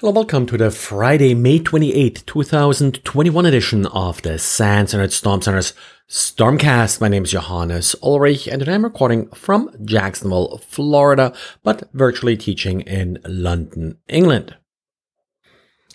Hello, welcome to the Friday, May 28, 2021 edition of the SANS Internet Storm Center's Stormcast. My name is Johannes Ulrich and I'm recording from Jacksonville, Florida, but virtually teaching in London, England.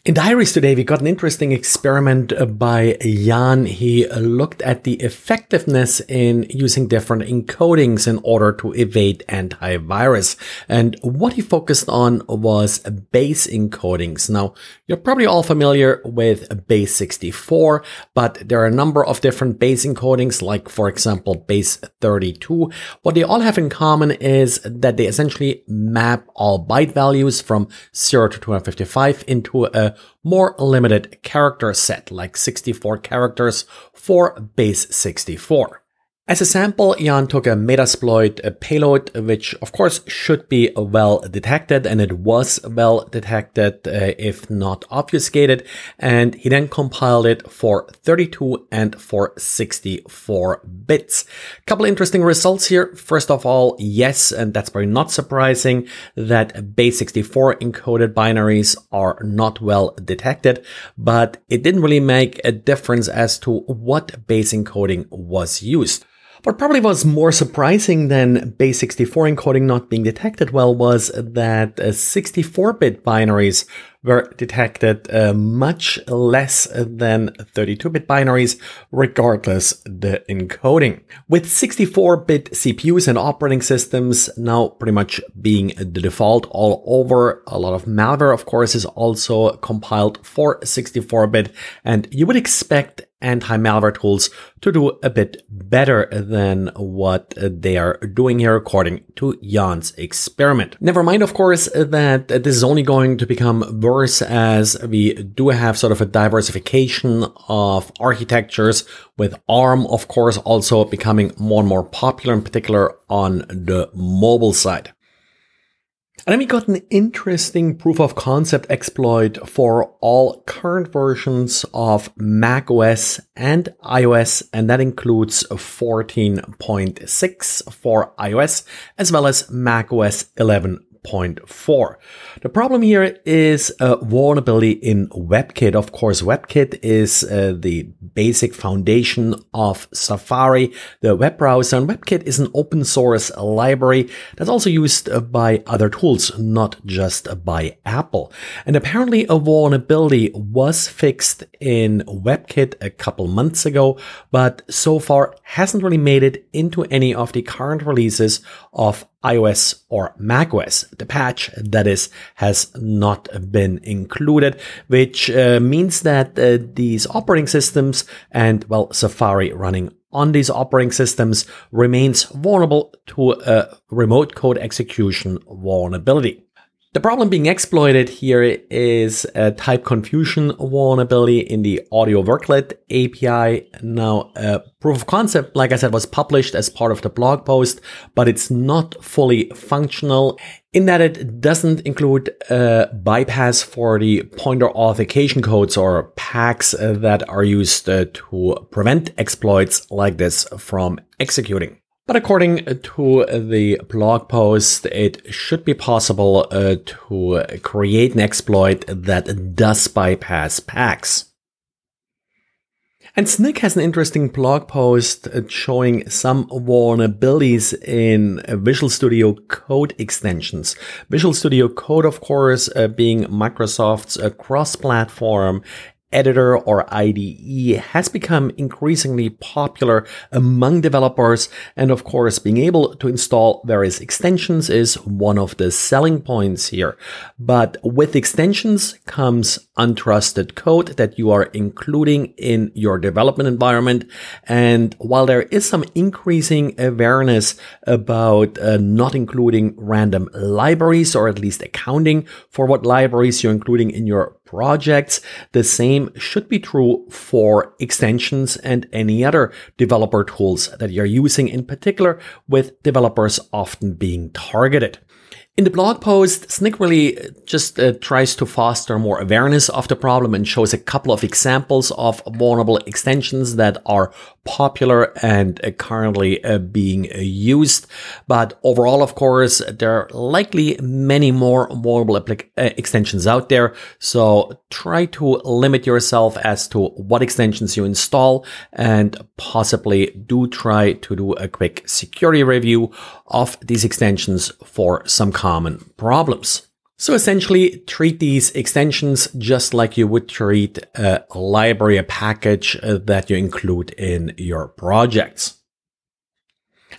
In Diaries today, we got an interesting experiment uh, by Jan. He uh, looked at the effectiveness in using different encodings in order to evade antivirus. And what he focused on was base encodings. Now, you're probably all familiar with base 64, but there are a number of different base encodings, like for example, base 32. What they all have in common is that they essentially map all byte values from 0 to 255 into a more limited character set, like 64 characters for base 64. As a sample, Jan took a Metasploit payload, which of course should be well detected, and it was well detected, uh, if not obfuscated, and he then compiled it for 32 and for 64 bits. Couple interesting results here. First of all, yes, and that's probably not surprising that base 64 encoded binaries are not well detected, but it didn't really make a difference as to what base encoding was used. What probably was more surprising than base 64 encoding not being detected well was that 64-bit uh, binaries were detected uh, much less than 32-bit binaries, regardless the encoding. With 64-bit CPUs and operating systems now pretty much being the default all over, a lot of malware, of course, is also compiled for 64-bit, and you would expect anti-malware tools to do a bit better than what they are doing here according to Jan's experiment. Never mind, of course, that this is only going to become worse as we do have sort of a diversification of architectures with ARM, of course, also becoming more and more popular, in particular on the mobile side. And then we got an interesting proof of concept exploit for all current versions of macOS and iOS, and that includes 14.6 for iOS as well as macOS 11 0.4. The problem here is a vulnerability in WebKit. Of course, WebKit is uh, the basic foundation of Safari, the web browser, and WebKit is an open source library that's also used by other tools, not just by Apple. And apparently a vulnerability was fixed in WebKit a couple months ago, but so far hasn't really made it into any of the current releases of iOS or macOS. The patch, that is, has not been included, which uh, means that uh, these operating systems and, well, Safari running on these operating systems remains vulnerable to a remote code execution vulnerability. The problem being exploited here is a type confusion vulnerability in the audio worklet API. Now, uh, proof of concept, like I said, was published as part of the blog post, but it's not fully functional in that it doesn't include a bypass for the pointer authentication codes or PACs that are used uh, to prevent exploits like this from executing. But according to the blog post, it should be possible uh, to create an exploit that does bypass PACs. And Snyk has an interesting blog post showing some vulnerabilities in Visual Studio Code extensions. Visual Studio Code, of course, uh, being Microsoft's uh, cross-platform editor or IDE has become increasingly popular among developers. And of course, being able to install various extensions is one of the selling points here. But with extensions comes untrusted code that you are including in your development environment. And while there is some increasing awareness about uh, not including random libraries or at least accounting for what libraries you're including in your projects. The same should be true for extensions and any other developer tools that you're using, in particular with developers often being targeted. In the blog post, Snyk really just uh, tries to foster more awareness of the problem and shows a couple of examples of vulnerable extensions that are popular and uh, currently uh, being uh, used. But overall, of course, there are likely many more vulnerable applic- uh, extensions out there. So try to limit yourself as to what extensions you install and possibly do try to do a quick security review of these extensions for some common problems. So essentially treat these extensions just like you would treat a library, a package uh, that you include in your projects.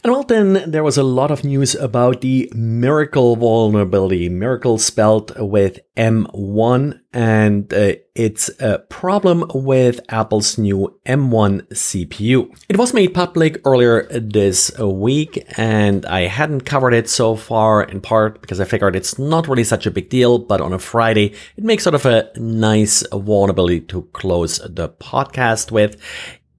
And well, then there was a lot of news about the Miracle vulnerability, Miracle spelled with M1, and uh, it's a problem with Apple's new M1 CPU. It was made public earlier this week, and I hadn't covered it so far in part because I figured it's not really such a big deal, but on a Friday, it makes sort of a nice vulnerability to close the podcast with.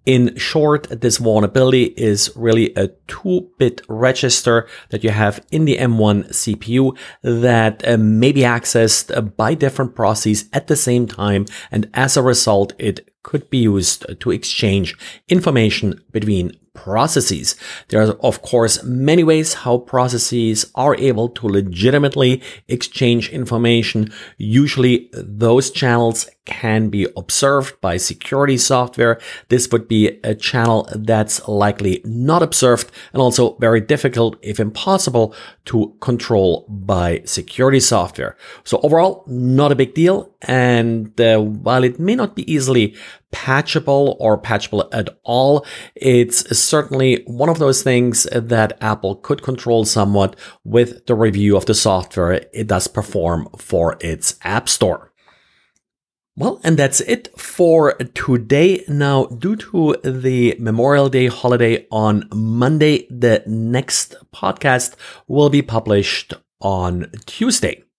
In short, this vulnerability is really a 2-bit register that you have in the M1 CPU that uh, may be accessed by different processes at the same time. And as a result, it could be used to exchange information between processes. There are, of course, many ways how processes are able to legitimately exchange information. Usually those channels can be observed by security software. This would be a channel that's likely not observed and also very difficult, if impossible, to control by security software. So overall, not a big deal. And uh, while it may not be easily patchable or patchable at all, it's certainly one of those things that Apple could control somewhat with the review of the software it does perform for its App Store. Well, and that's it for today. Now, due to the Memorial Day holiday on Monday, the next podcast will be published on Tuesday.